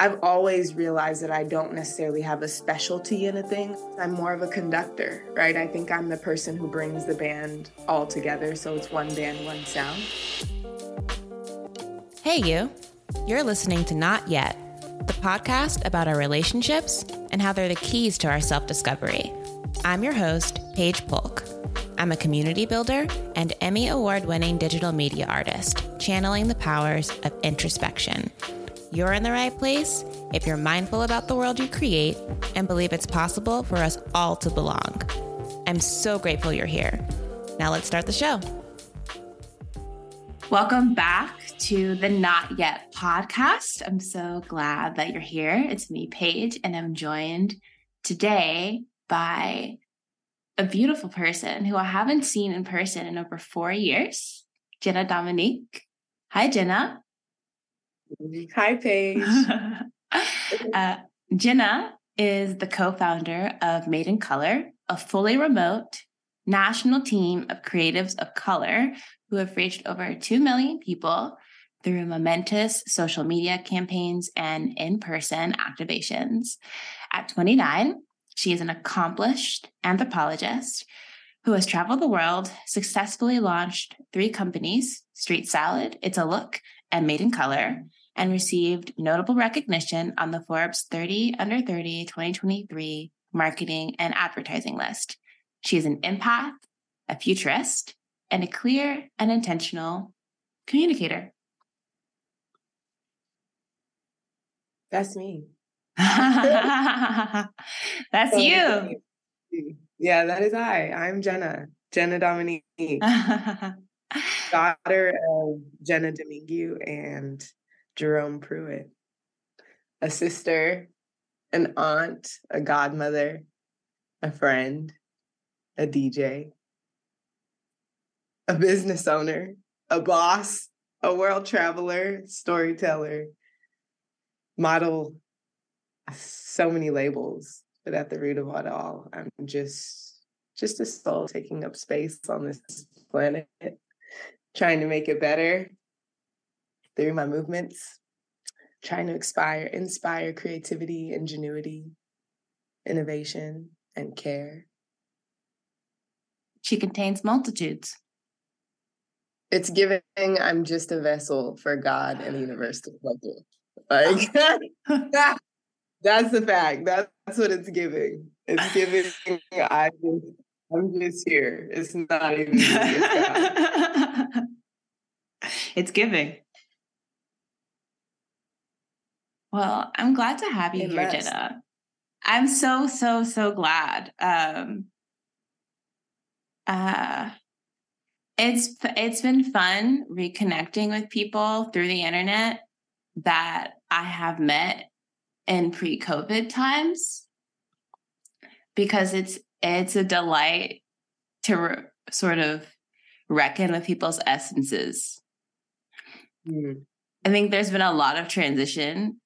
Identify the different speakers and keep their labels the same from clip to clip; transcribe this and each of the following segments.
Speaker 1: I've always realized that I don't necessarily have a specialty in a thing. I'm more of a conductor, right? I think I'm the person who brings the band all together. So it's one band, one sound.
Speaker 2: Hey, you. You're listening to Not Yet, the podcast about our relationships and how they're the keys to our self discovery. I'm your host, Paige Polk. I'm a community builder and Emmy Award winning digital media artist, channeling the powers of introspection you're in the right place if you're mindful about the world you create and believe it's possible for us all to belong. I'm so grateful you're here. Now let's start the show. Welcome back to the Not Yet podcast. I'm so glad that you're here. It's me, Paige, and I'm joined today by a beautiful person who I haven't seen in person in over four years, Jena Dominique. Hi, Jena.
Speaker 1: Hi, Paige.
Speaker 2: uh, Jena is the co founder of Made in Color, a fully remote national team of creatives of color who have reached over 2 million people through momentous social media campaigns and in person activations. At 29, she is an accomplished anthropologist who has traveled the world, successfully launched three companies Street Salad, It's a Look, and Made in Color, and received notable recognition on the Forbes 30 Under 30 2023 marketing and advertising list. She is an empath, a futurist, and a clear and intentional communicator.
Speaker 1: That's me.
Speaker 2: That's you.
Speaker 1: Yeah, that is I. I'm Jena, Jena Dominique, daughter of Jenna Domingue and Jerome Pruitt, a sister, an aunt, a godmother, a friend, a DJ, a business owner, a boss, a world traveler, storyteller, model, so many labels. But at the root of it all, I'm just just a soul taking up space on this planet, trying to make it better through my movements, trying to inspire, inspire creativity, ingenuity, innovation, and care.
Speaker 2: She contains multitudes.
Speaker 1: It's giving I'm just a vessel for God and the universe to flow through. Like that's the fact. That's, that's what it's giving. It's giving I just I'm just here. It's not even
Speaker 2: it's giving. Well, I'm glad to have you it here, must. Jena. I'm so, so, so glad. Um, uh, it's it's been fun reconnecting with people through the internet that I have met in pre-COVID times because it's it's a delight to re- sort of reckon with people's essences. Mm. I think there's been a lot of transition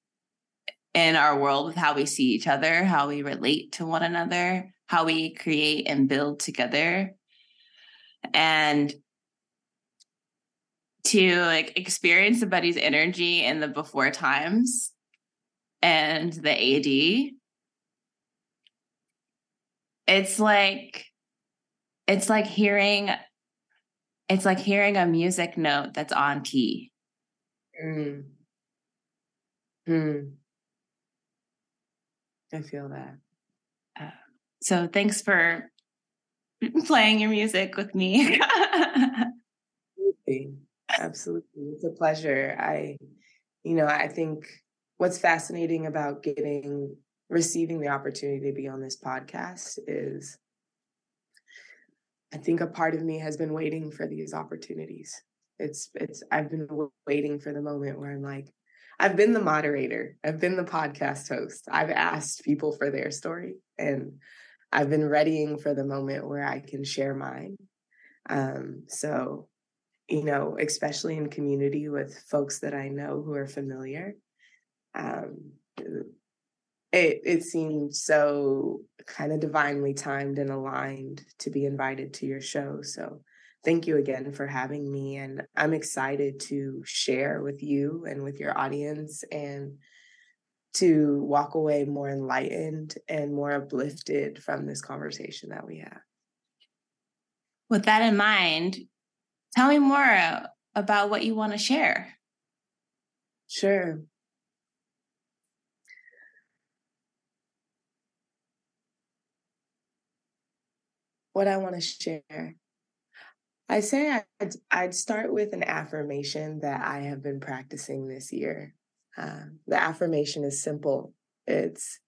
Speaker 2: in our world with how we see each other, how we relate to one another, how we create and build together. And to like experience somebody's energy in the before times and the AD. It's like it's like hearing it's like hearing a music note that's on key. Mm.
Speaker 1: Mm. I feel that.
Speaker 2: Uh, so thanks for playing your music with me.
Speaker 1: Absolutely. Absolutely. It's a pleasure. I, you know, I think what's fascinating about getting, receiving the opportunity to be on this podcast is I think a part of me has been waiting for these opportunities. It's, it's, I've been waiting for the moment where I'm like, I've been the moderator, I've been the podcast host. I've asked people for their story and I've been readying for the moment where I can share mine. Um, so, you know, especially in community with folks that I know who are familiar, um, it it seemed so kind of divinely timed and aligned to be invited to your show. So thank you again for having me. And I'm excited to share with you and with your audience and to walk away more enlightened and more uplifted from this conversation that we have.
Speaker 2: With that in mind, tell me more about what you want to share.
Speaker 1: Sure. What I want to share. I say I'd, I'd start with an affirmation that I have been practicing this year. Uh, the affirmation is simple. It's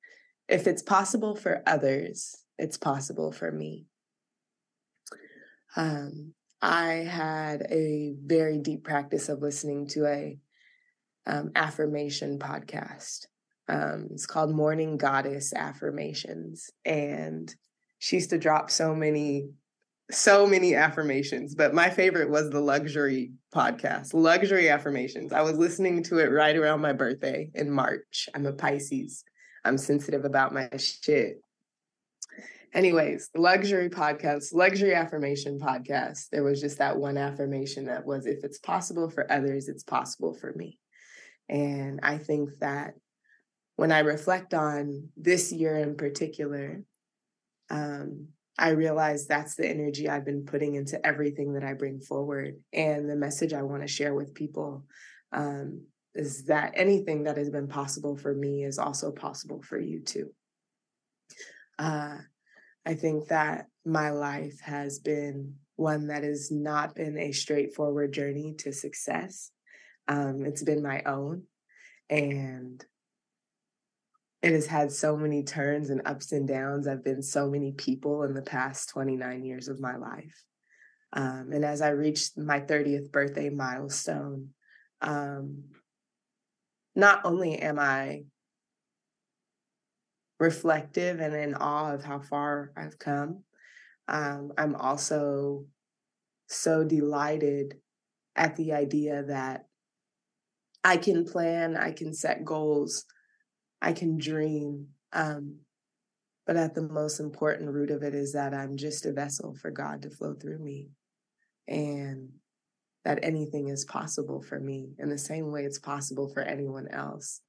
Speaker 1: if it's possible for others, it's possible for me. Um, I had a very deep practice of listening to a um, affirmation podcast. Um, it's called Morning Goddess Affirmations, and she used to drop so many, so many affirmations. But my favorite was the luxury podcast, Luxury Affirmations. I was listening to it right around my birthday in March. I'm a Pisces. I'm sensitive about my shit. Anyways, luxury podcast, luxury affirmation podcast. There was just that one affirmation that was if it's possible for others, it's possible for me. And I think that when I reflect on this year in particular, um, I realize that's the energy I've been putting into everything that I bring forward. And the message I want to share with people um, is that anything that has been possible for me is also possible for you too. Uh, I think that my life has been one that has not been a straightforward journey to success. Um, it's been my own, and it has had so many turns and ups and downs. I've been so many people in the past 29 years of my life. Um, and as I reached my 30th birthday milestone, um, not only am I reflective and in awe of how far I've come. Um, I'm also so delighted at the idea that I can plan, I can set goals, I can dream. Um, but at the most important root of it is that I'm just a vessel for God to flow through me. And that anything is possible for me in the same way it's possible for anyone else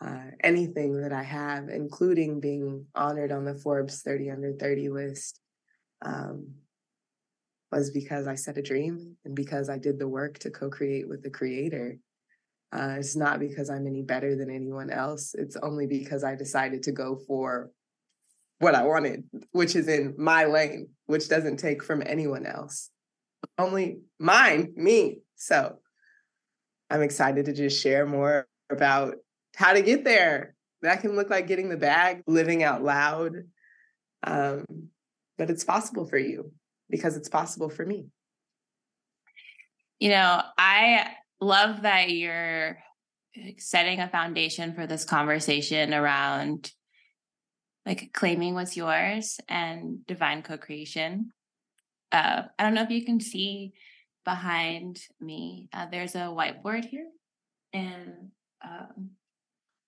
Speaker 1: uh, anything that I have, including being honored on the Forbes 30 under 30 list, um, was because I set a dream and because I did the work to co create with the creator. Uh, it's not because I'm any better than anyone else. It's only because I decided to go for what I wanted, which is in my lane, which doesn't take from anyone else, only mine, me. So I'm excited to just share more about how to get there. That can look like getting the bag, living out loud. Um, but it's possible for you because it's possible for me.
Speaker 2: You know, I love that you're setting a foundation for this conversation around like claiming what's yours and divine co-creation. Uh, I don't know if you can see behind me. Uh, there's a whiteboard here, and um,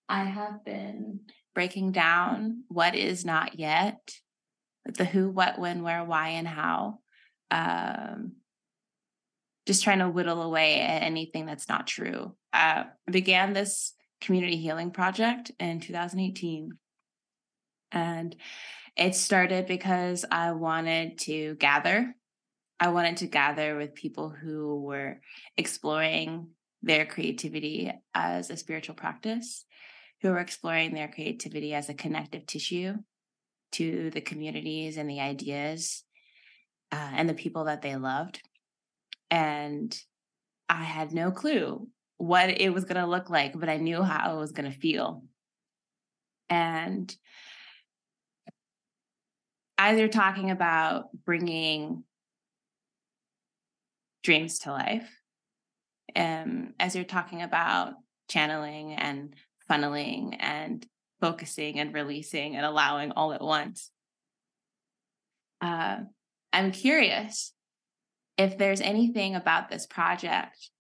Speaker 2: I have been breaking down what is not yet, the who, what, when, where, why, and how. Um, just trying to whittle away at anything that's not true. Uh, I began this community healing project in 2018. And it started because I wanted to gather. I wanted to gather with people who were exploring their creativity as a spiritual practice who were exploring their creativity as a connective tissue to the communities and the ideas uh, and the people that they loved. And I had no clue what it was going to look like, but I knew how it was going to feel. And as you're talking about bringing dreams to life, um, as you're talking about channeling and funneling and focusing and releasing and allowing all at once. Uh, I'm curious if there's anything about this project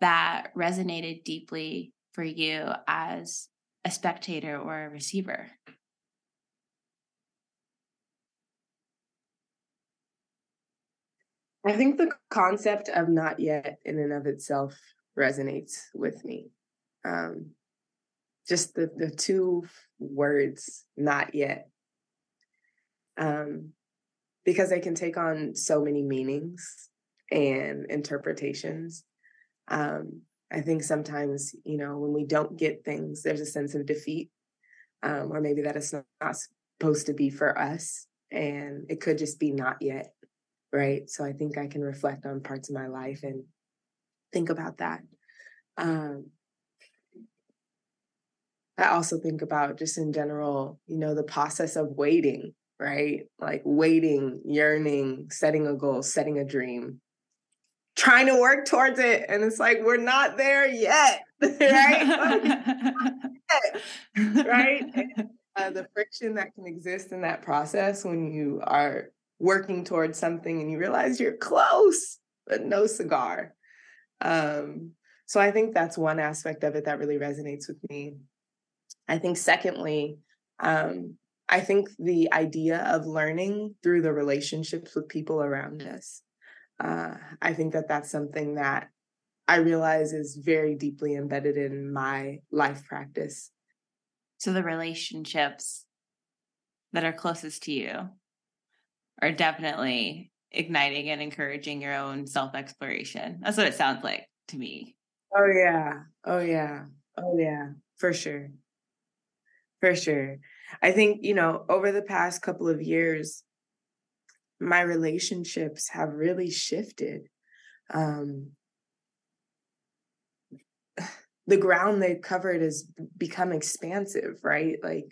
Speaker 2: that resonated deeply for you as a spectator or a receiver.
Speaker 1: I think the concept of not yet in and of itself resonates with me. Um, just the the two words not yet um because they can take on so many meanings and interpretations. Um i think sometimes you know when we don't get things there's a sense of defeat um or maybe that it's not, supposed to be for us and it could just be not yet right? So i think i can reflect on parts of my life and think about that. Um I also think about just in general, you know, the process of waiting, right? Like waiting, yearning, setting a goal, setting a dream, trying to work towards it. And it's like, we're not there yet, right? right? uh, the friction that can exist in that process when you are working towards something and you realize you're close, but no cigar. Um, so I think that's one aspect of it that really resonates with me. I think, secondly, um, I think the idea of learning through the relationships with people around us. Uh, I think that that's something that I realize is very deeply embedded in my life practice.
Speaker 2: So the relationships that are closest to you are definitely igniting and encouraging your own self exploration. That's what it sounds like to me.
Speaker 1: Oh, yeah. Oh, yeah. Oh, yeah. For sure. For sure. I think, you know, over the past couple of years, my relationships have really shifted. Um, the ground they've covered has become expansive, right? Like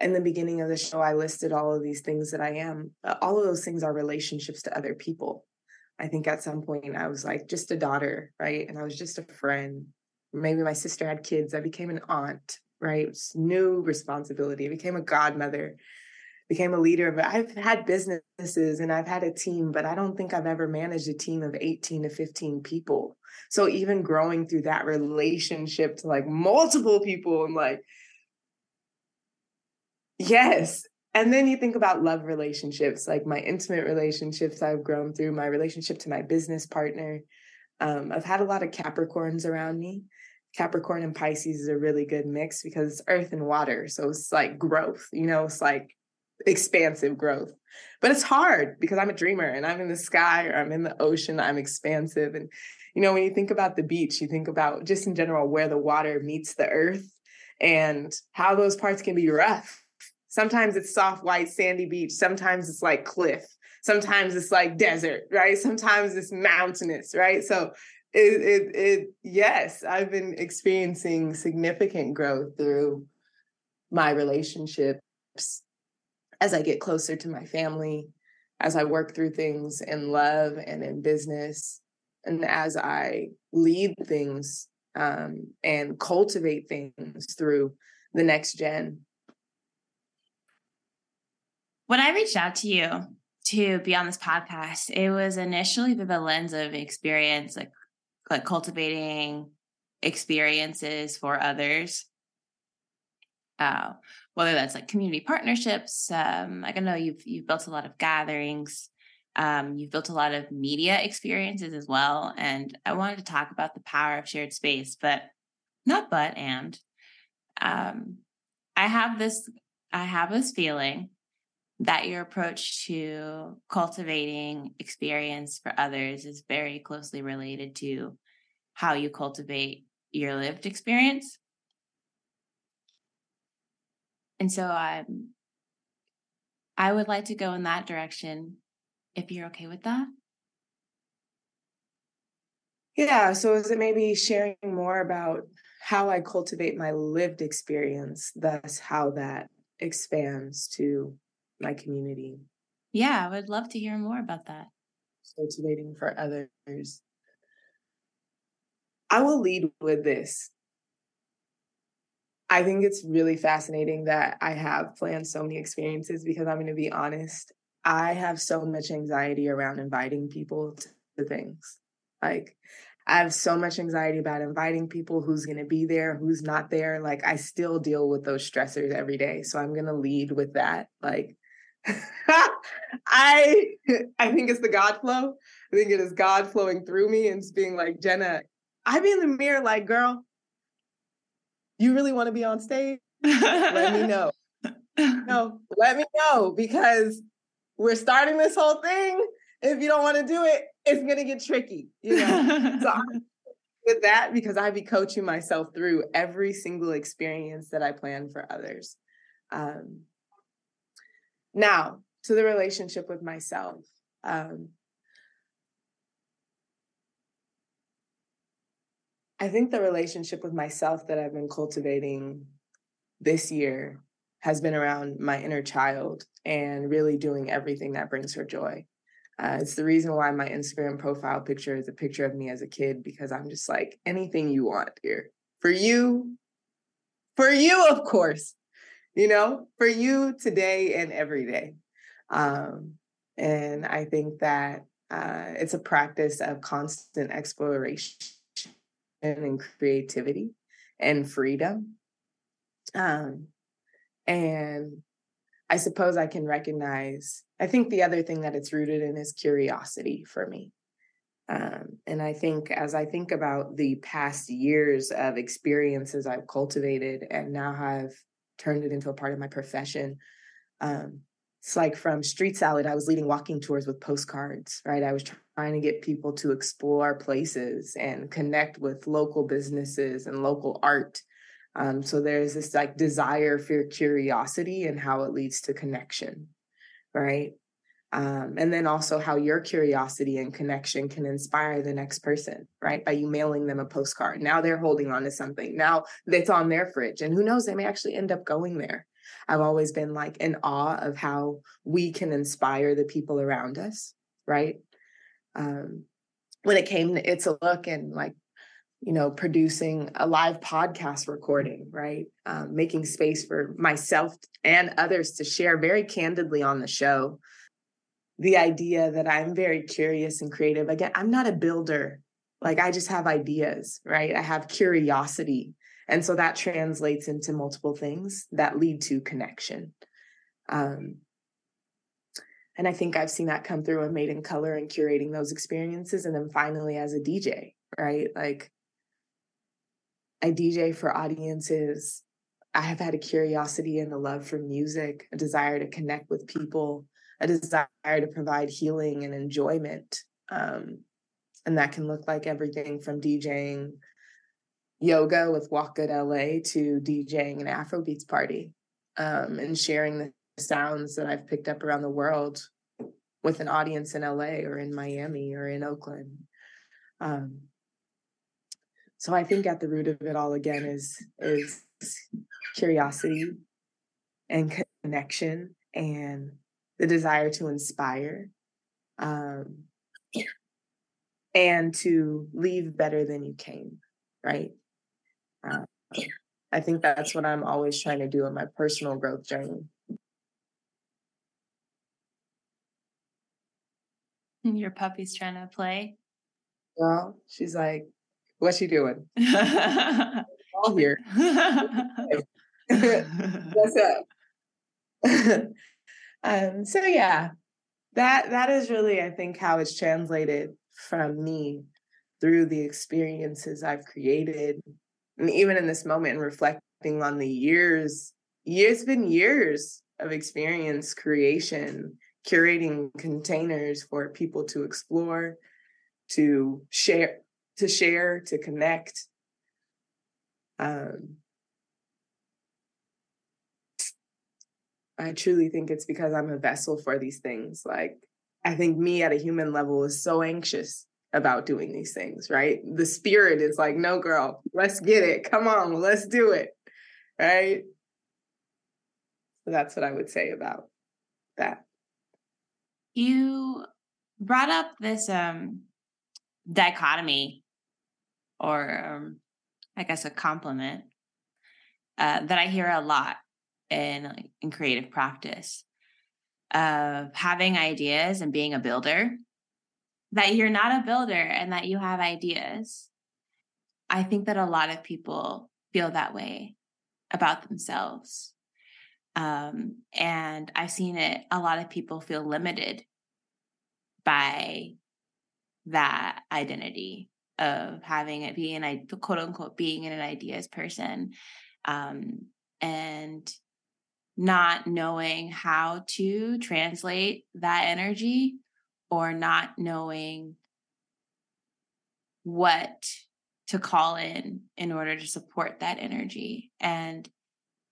Speaker 1: in the beginning of the show, I listed all of these things that I am. Uh, all of those things are relationships to other people. I think at some point I was like just a daughter, right? And I was just a friend. Maybe my sister had kids. I became an aunt right? New responsibility. I became a godmother, became a leader. But I've had businesses and I've had a team, but I don't think I've ever managed a team of 18 to 15 people. So even growing through that relationship to like multiple people, I'm like, yes. And then you think about love relationships, like my intimate relationships I've grown through, my relationship to my business partner. Um, I've had a lot of Capricorns around me. Capricorn and Pisces is a really good mix because it's earth and water. So it's like growth, you know, it's like expansive growth. But it's hard because I'm a dreamer and I'm in the sky or I'm in the ocean, I'm expansive. And, you know, when you think about the beach, you think about just in general where the water meets the earth and how those parts can be rough. Sometimes it's soft, white, sandy beach. Sometimes it's like cliff. Sometimes it's like desert, right? Sometimes it's mountainous, right? So it, it, it, yes, I've been experiencing significant growth through my relationships as I get closer to my family, as I work through things in love and in business, and as I lead things um, and cultivate things through the next gen.
Speaker 2: When I reached out to you to be on this podcast, it was initially through the lens of experience, like like cultivating experiences for others. Uh, whether that's like community partnerships, um, like I know you've you've built a lot of gatherings, um, you've built a lot of media experiences as well, and I wanted to talk about the power of shared space, but not but and um, I have this I have this feeling that your approach to cultivating experience for others is very closely related to how you cultivate your lived experience. And so I'm I would like to go in that direction if you're okay with that.
Speaker 1: Yeah, so is it maybe sharing more about how I cultivate my lived experience, thus how that expands to my community.
Speaker 2: Yeah, I would love to hear more about that.
Speaker 1: Cultivating for others. I will lead with this. I think it's really fascinating that I have planned so many experiences because I'm going to be honest. I have so much anxiety around inviting people to things. Like, I have so much anxiety about inviting people, who's going to be there, who's not there. Like, I still deal with those stressors every day. So I'm going to lead with that. Like, I I think it's the God flow. I think it is God flowing through me and being like, Jena, I be in the mirror like, girl, you really want to be on stage? let me know. No, let me know because we're starting this whole thing. If you don't want to do it, it's gonna get tricky, you know. so I'm with that because I be coaching myself through every single experience that I plan for others. Um, now to the relationship with myself. Um, I think the relationship with myself that I've been cultivating this year has been around my inner child and really doing everything that brings her joy. Uh, it's the reason why my Instagram profile picture is a picture of me as a kid because I'm just like anything you want here for you, for you, of course, you know, for you today and every day. Um, and I think that uh, it's a practice of constant exploration and creativity and freedom. Um, and I suppose I can recognize, I think the other thing that it's rooted in is curiosity for me. Um, and I think as I think about the past years of experiences I've cultivated and now have turned it into a part of my profession, um, it's like from street salad, I was leading walking tours with postcards, right? I was trying to get people to explore places and connect with local businesses and local art um, so there's this like desire for curiosity and how it leads to connection, right? Um, and then also how your curiosity and connection can inspire the next person, right? By you mailing them a postcard. Now they're holding on to something. Now it's on their fridge. And who knows, they may actually end up going there. I've always been like in awe of how we can inspire the people around us, right? Um, when it came to It's a Look and like you know, producing a live podcast recording, right? Um, making space for myself and others to share very candidly on the show. The idea that I'm very curious and creative. Again, I'm not a builder. Like I just have ideas, right? I have curiosity. And so that translates into multiple things that lead to connection. Um, and I think I've seen that come through in Made in Color and curating those experiences. And then finally, as a DJ, right? Like I DJ for audiences. I have had a curiosity and a love for music, a desire to connect with people, a desire to provide healing and enjoyment. Um, and that can look like everything from DJing yoga with Walk Good LA to DJing an Afrobeats party um, and sharing the sounds that I've picked up around the world with an audience in LA or in Miami or in Oakland. Um, so I think at the root of it all again is is curiosity and connection and the desire to inspire um, and to leave better than you came right uh, i think that's what i'm always trying to do in my personal growth journey And
Speaker 2: your puppy's trying to play
Speaker 1: well she's like What's she doing? All here. What's up? Um, so yeah, that that is really, I think, how it's translated from me through the experiences I've created. And even in this moment and reflecting on the years, years been years of experience creation, curating containers for people to explore, to share to share, to connect. Um, I truly think it's because I'm a vessel for these things. Like, I think me at a human level is so anxious about doing these things, right? The spirit is like, no, girl, let's get it. Come on, let's do it. Right. So that's what I would say about that.
Speaker 2: You brought up this um dichotomy or um, I guess a compliment uh, that I hear a lot in in creative practice of having ideas and being a builder. That you're not a builder and that you have ideas. I think that a lot of people feel that way about themselves. Um, and I've seen it, a lot of people feel limited by that identity of having it being a quote unquote being an ideas person um, and not knowing how to translate that energy or not knowing what to call in in order to support that energy and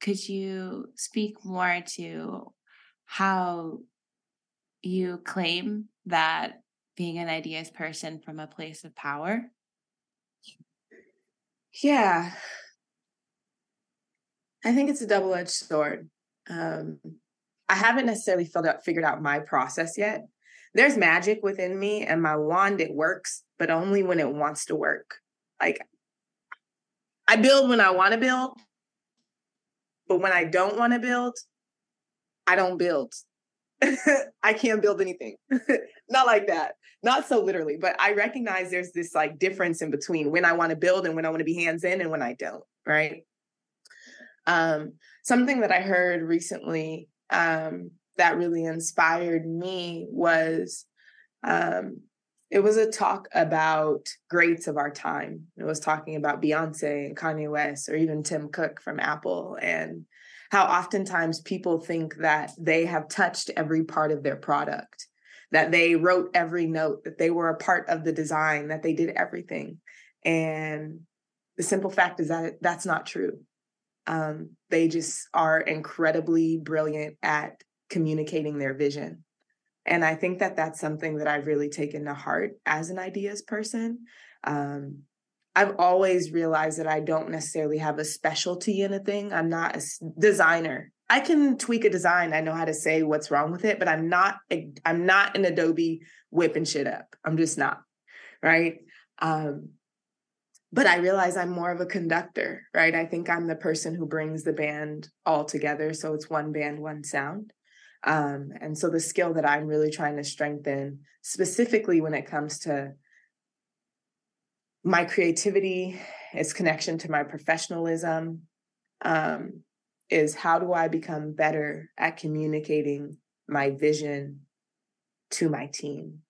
Speaker 2: could you speak more to how you claim that being an ideas person from a place of power?
Speaker 1: Yeah. I think it's a double edged sword. Um, I haven't necessarily filled out, figured out my process yet. There's magic within me and my wand, it works, but only when it wants to work. Like I build when I want to build, but when I don't want to build, I don't build. I can't build anything. Not like that. Not so literally, but I recognize there's this like difference in between when I want to build and when I want to be hands in and when I don't, right? Um, something that I heard recently um, that really inspired me was um, it was a talk about greats of our time. It was talking about Beyonce and Kanye West or even Tim Cook from Apple and how oftentimes people think that they have touched every part of their product, that they wrote every note, that they were a part of the design, that they did everything. And the simple fact is that that's not true. Um, they just are incredibly brilliant at communicating their vision. And I think that that's something that I've really taken to heart as an ideas person. Um, I've always realized that I don't necessarily have a specialty in a thing. I'm not a designer. I can tweak a design. I know how to say what's wrong with it, but I'm not I'm not an Adobe whipping shit up. I'm just not. Right? Um, but I realize I'm more of a conductor, right? I think I'm the person who brings the band all together. So it's one band, one sound. Um, and so the skill that I'm really trying to strengthen, specifically when it comes to my creativity, its connection to my professionalism, um, is how do I become better at communicating my vision to my team?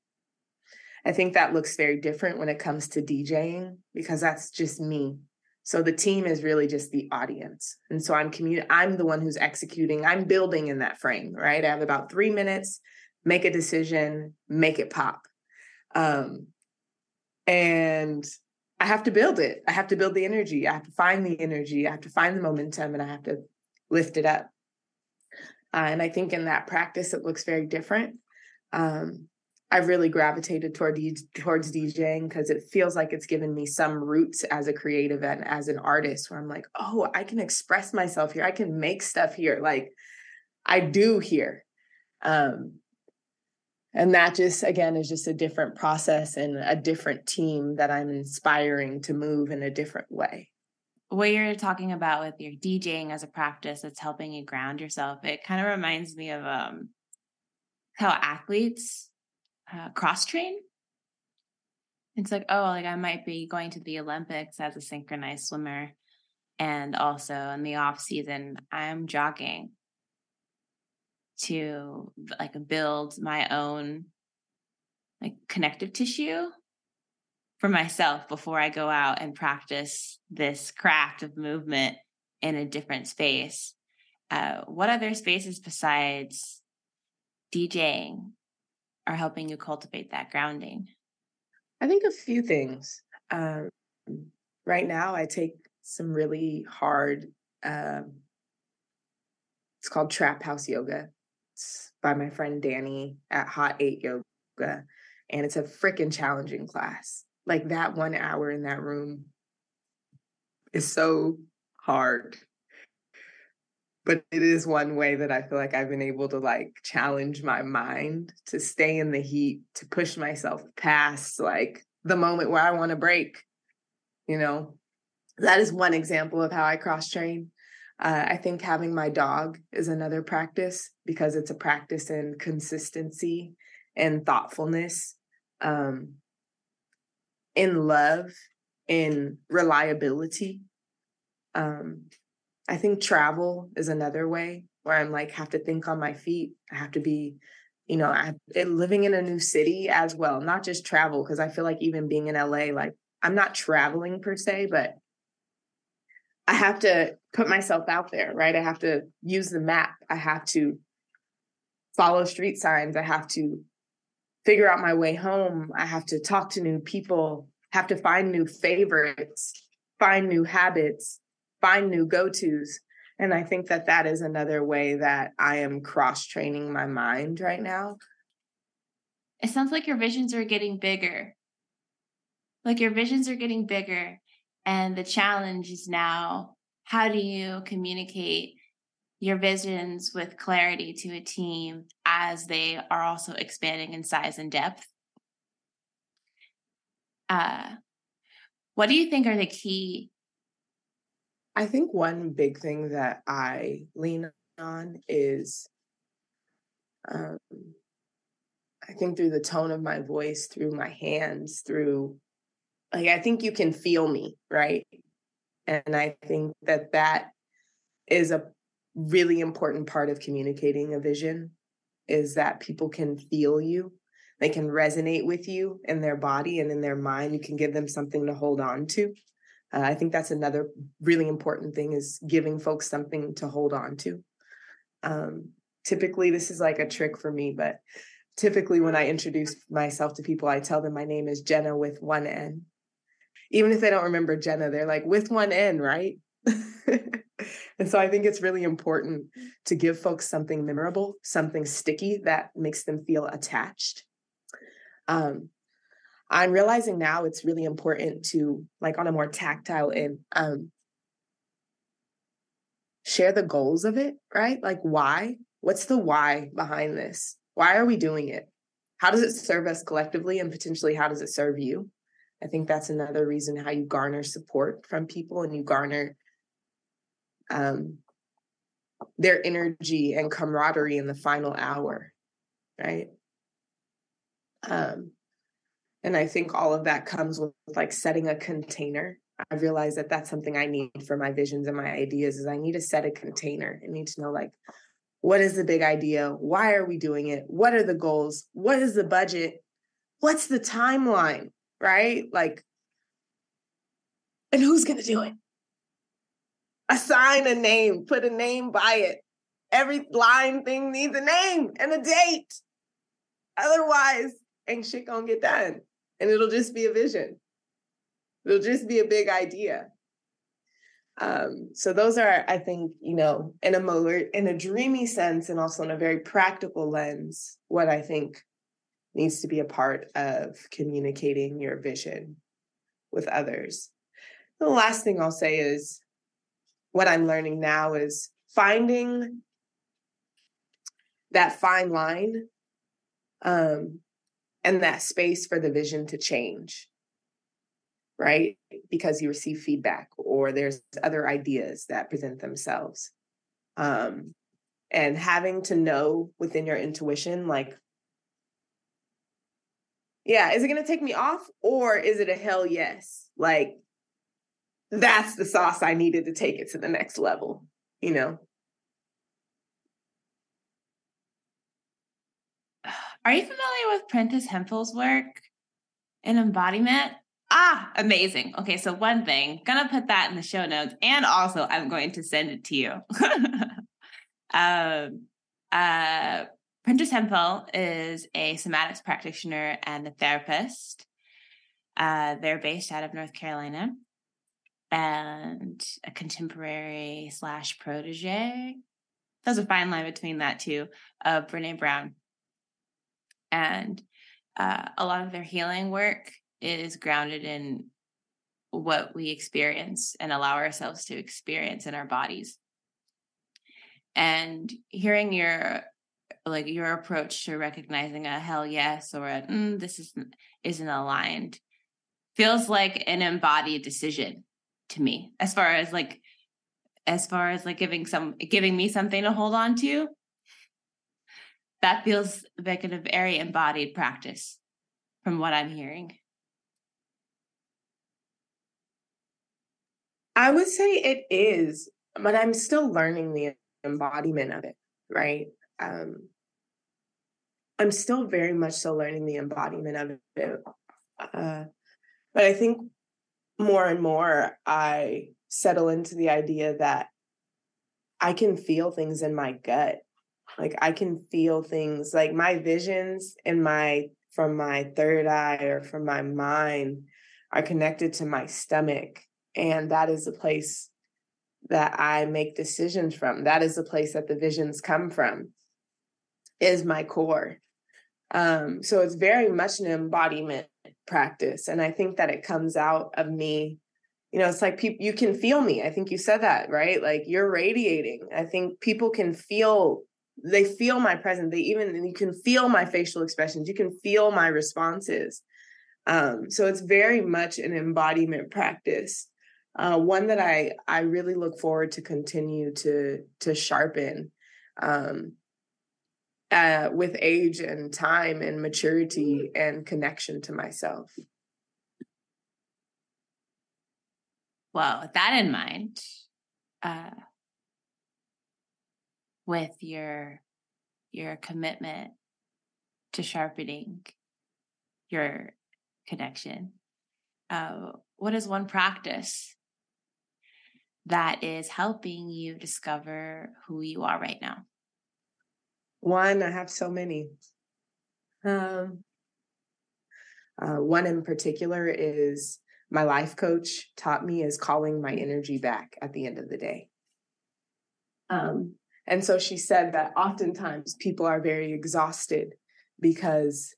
Speaker 1: I think that looks very different when it comes to DJing because that's just me. So the team is really just the audience. And so I'm commu- I'm the one who's executing, I'm building in that frame, right? I have about 3 minutes, make a decision, make it pop. Um, and I have to build it. I have to build the energy. I have to find the energy. I have to find the momentum and I have to lift it up. Uh, and I think in that practice, it looks very different. Um, I've really gravitated toward towards DJing because it feels like it's given me some roots as a creative and as an artist where I'm like, oh, I can express myself here. I can make stuff here. Like I do here. Um, and that just again is just a different process and a different team that i'm inspiring to move in a different way
Speaker 2: what you're talking about with your djing as a practice that's helping you ground yourself it kind of reminds me of um, how athletes uh, cross train it's like oh like i might be going to the olympics as a synchronized swimmer and also in the off season i'm jogging to like build my own like connective tissue for myself before I go out and practice this craft of movement in a different space. Uh, what other spaces besides DJing are helping you cultivate that grounding?
Speaker 1: I think a few things. Um, right now, I take some really hard, um, it's called trap house yoga by my friend Danny at Hot 8 Yoga. And it's a freaking challenging class. Like that one hour in that room is so hard. But it is one way that I feel like I've been able to like challenge my mind to stay in the heat, to push myself past like the moment where I want to break. You know, that is one example of how I cross train. Uh, I think having my dog is another practice because it's a practice in consistency and thoughtfulness, um, in love, in reliability. Um, I think travel is another way where I'm like have to think on my feet. I have to be, you know, I, living in a new city as well, not just travel because I feel like even being in LA, like I'm not traveling per se, but I have to put myself out there, right? I have to use the map. I have to follow street signs. I have to figure out my way home. I have to talk to new people, have to find new favorites, find new habits, find new go tos. And I think that that is another way that I am cross training my mind right now.
Speaker 2: It sounds like your visions are getting bigger. Like your visions are getting bigger. And the challenge is now how do you communicate your visions with clarity to a team as they are also expanding in size and depth? Uh, what do you think are the key?
Speaker 1: I think one big thing that I lean on is um, I think through the tone of my voice, through my hands, through like I think you can feel me, right? And I think that that is a really important part of communicating a vision is that people can feel you. They can resonate with you in their body and in their mind. You can give them something to hold on to. Uh, I think that's another really important thing is giving folks something to hold on to. Um, typically, this is like a trick for me, but typically when I introduce myself to people, I tell them my name is Jena with one N even if they don't remember Jena, they're like with one N, right? and so I think it's really important to give folks something memorable, something sticky that makes them feel attached. Um, I'm realizing now it's really important to, like, on a more tactile and um, share the goals of it, right? Like, why? What's the why behind this? Why are we doing it? How does it serve us collectively, and potentially how does it serve you? I think that's another reason how you garner support from people and you garner um, their energy and camaraderie in the final hour, right? Um, and I think all of that comes with like setting a container. I realize that that's something I need for my visions and my ideas is I need to set a container. I need to know like what is the big idea? Why are we doing it? What are the goals? What is the budget? What's the timeline? right? Like, and who's going to do it? Assign a name, put a name by it. Every line thing needs a name and a date. Otherwise, ain't shit gonna get done. And it'll just be a vision. It'll just be a big idea. Um, so those are, I think, you know, in a more in a dreamy sense and also in a very practical lens, what I think needs to be a part of communicating your vision with others. The last thing I'll say is what I'm learning now is finding that fine line um, and that space for the vision to change, right? Because you receive feedback or there's other ideas that present themselves. Um, and having to know within your intuition, like, yeah, is it going to take me off or is it a hell yes? Like, that's the sauce I needed to take it to the next level, you know?
Speaker 2: Are you familiar with Prentis Hemphill's work in embodiment? Ah, amazing. Okay, so one thing, gonna put that in the show notes, and also I'm going to send it to you. um, uh, Prentis Hemphill is a somatics practitioner and a therapist. Uh, they're based out of North Carolina and a contemporary slash protege. There's a fine line between that too of Brene Brown. And uh, a lot of their healing work is grounded in what we experience and allow ourselves to experience in our bodies. And hearing your like your approach to recognizing a hell yes or a mm, this isn't isn't aligned feels like an embodied decision to me as far as like as far as like giving some giving me something to hold on to that feels like a very embodied practice from what i'm hearing
Speaker 1: i would say it is but i'm still learning the embodiment of it right um I'm still very much so learning the embodiment of it. Uh, but I think more and more I settle into the idea that I can feel things in my gut. Like I can feel things like my visions and my from my third eye or from my mind are connected to my stomach. And that is the place that I make decisions from. That is the place that the visions come from, is my core. Um, so it's very much an embodiment practice. And I think that it comes out of me. You know, it's like people, you can feel me. I think you said that, right? Like you're radiating. I think people can feel, they feel my presence. They even, you can feel my facial expressions. You can feel my responses. Um, so it's very much an embodiment practice. Uh, one that I I really look forward to continue to to sharpen. Um, uh, with age and time and maturity and connection to myself.
Speaker 2: Well, with that in mind, uh, with your your commitment to sharpening your connection, uh, what is one practice that is helping you discover who you are right now?
Speaker 1: One, I have so many. Um, uh, one in particular is my life coach taught me is calling my energy back at the end of the day. Um, and so she said that oftentimes people are very exhausted because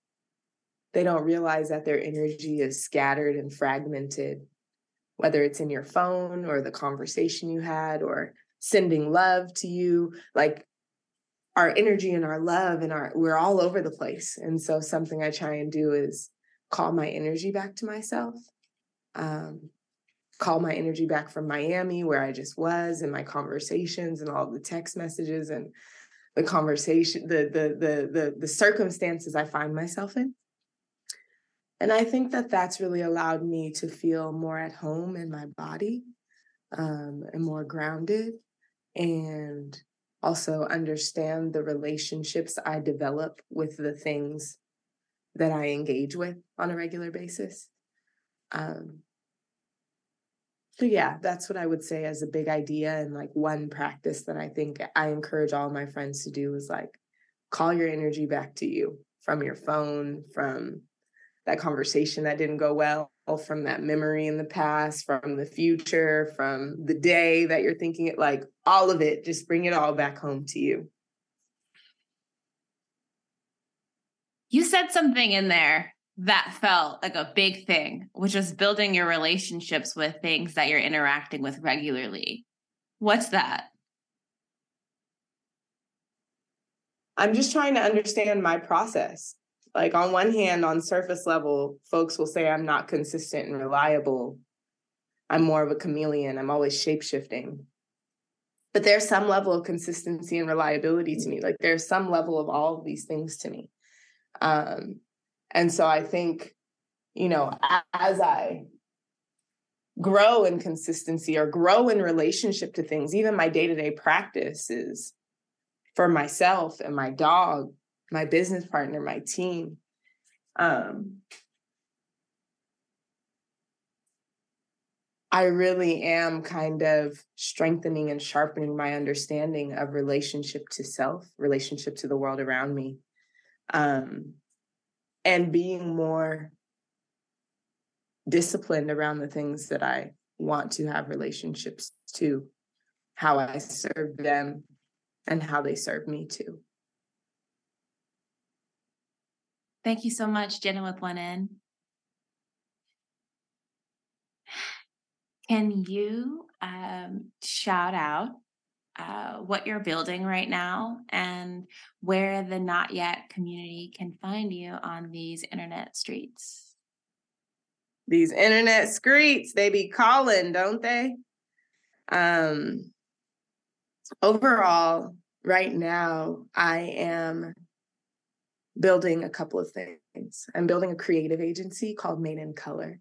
Speaker 1: they don't realize that their energy is scattered and fragmented, whether it's in your phone or the conversation you had or sending love to you. Like our energy and our love and our we're all over the place and so something i try and do is call my energy back to myself um, call my energy back from miami where i just was and my conversations and all the text messages and the conversation the the the the, the circumstances i find myself in and i think that that's really allowed me to feel more at home in my body um, and more grounded and also understand the relationships I develop with the things that I engage with on a regular basis. Um, so yeah, that's what I would say as a big idea and like one practice that I think I encourage all my friends to do is like call your energy back to you from your phone, from that conversation that didn't go well, from that memory in the past, from the future, from the day that you're thinking it, like all of it, just bring it all back home to you.
Speaker 2: You said something in there that felt like a big thing, which is building your relationships with things that you're interacting with regularly. What's that?
Speaker 1: I'm just trying to understand my process. Like on one hand, on surface level, folks will say I'm not consistent and reliable. I'm more of a chameleon. I'm always shape shifting. But there's some level of consistency and reliability to me. Like there's some level of all of these things to me. Um, and so I think, you know, as I grow in consistency or grow in relationship to things, even my day to day practice is for myself and my dog my business partner, my team. Um, I really am kind of strengthening and sharpening my understanding of relationship to self, relationship to the world around me, um, and being more disciplined around the things that I want to have relationships to, how I serve them, and how they serve me too.
Speaker 2: Thank you so much, Jena with one N. Can you um, shout out uh, what you're building right now and where the not yet community can find you on these internet streets?
Speaker 1: These internet streets, they be calling, don't they? Um, overall, right now, I am building a couple of things. I'm building a creative agency called Made in Color.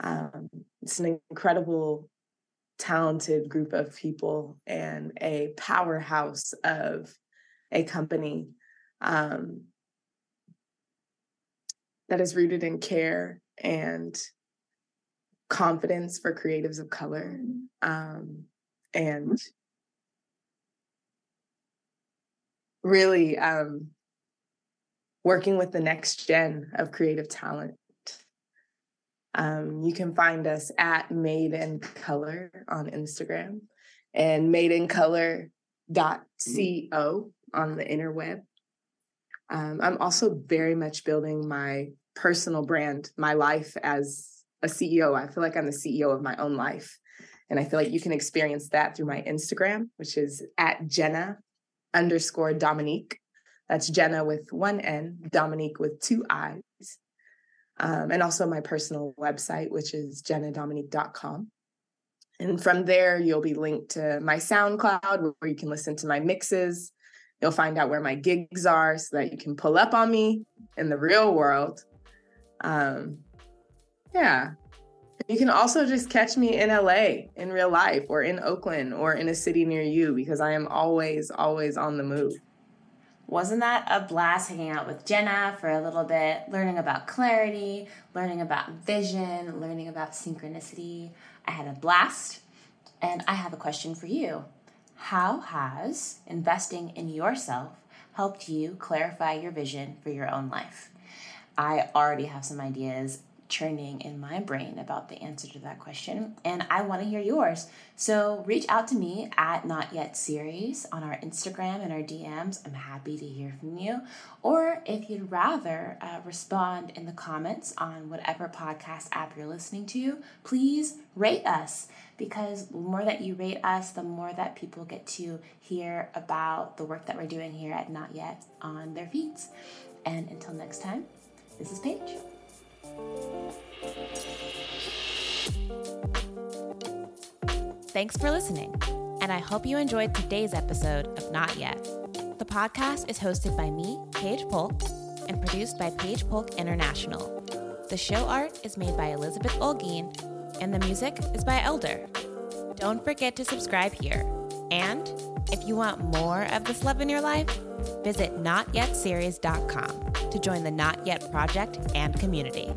Speaker 1: Um, it's an incredible, talented group of people and a powerhouse of a company um, that is rooted in care and confidence for creatives of color um, and really um, working with the next gen of creative talent. Um, you can find us at Made in Color on Instagram and Made in Color co on the interweb. Um, I'm also very much building my personal brand, my life as a CEO. I feel like I'm the CEO of my own life. And I feel like you can experience that through my Instagram, which is at Jena underscore Dominique. That's Jena with one N, Dominique with two I's. Um, and also my personal website, which is jenadominique.com. And from there, you'll be linked to my SoundCloud where you can listen to my mixes. You'll find out where my gigs are so that you can pull up on me in the real world. Um, yeah. You can also just catch me in LA in real life or in Oakland or in a city near you because I am always, always on the move.
Speaker 2: Wasn't that a blast hanging out with Jena for a little bit, learning about clarity, learning about vision, learning about synchronicity? I had a blast. And I have a question for you. How has investing in yourself helped you clarify your vision for your own life? I already have some ideas churning in my brain about the answer to that question, and I want to hear yours. So reach out to me at Not Yet Series on our Instagram and our DMs. I'm happy to hear from you. Or if you'd rather uh, respond in the comments on whatever podcast app you're listening to, please rate us because the more that you rate us, the more that people get to hear about the work that we're doing here at Not Yet on their feeds. And until next time, this is Paige. Thanks for listening, and I hope you enjoyed today's episode of Not Yet. The podcast is hosted by me, Paige Polk, and produced by Paige Polk International. The show art is made by Elizabeth Olguin, and the music is by LDER. Don't forget to subscribe here. And if you want more of this love in your life, visit notyetseries.com to join the Not Yet Project and community.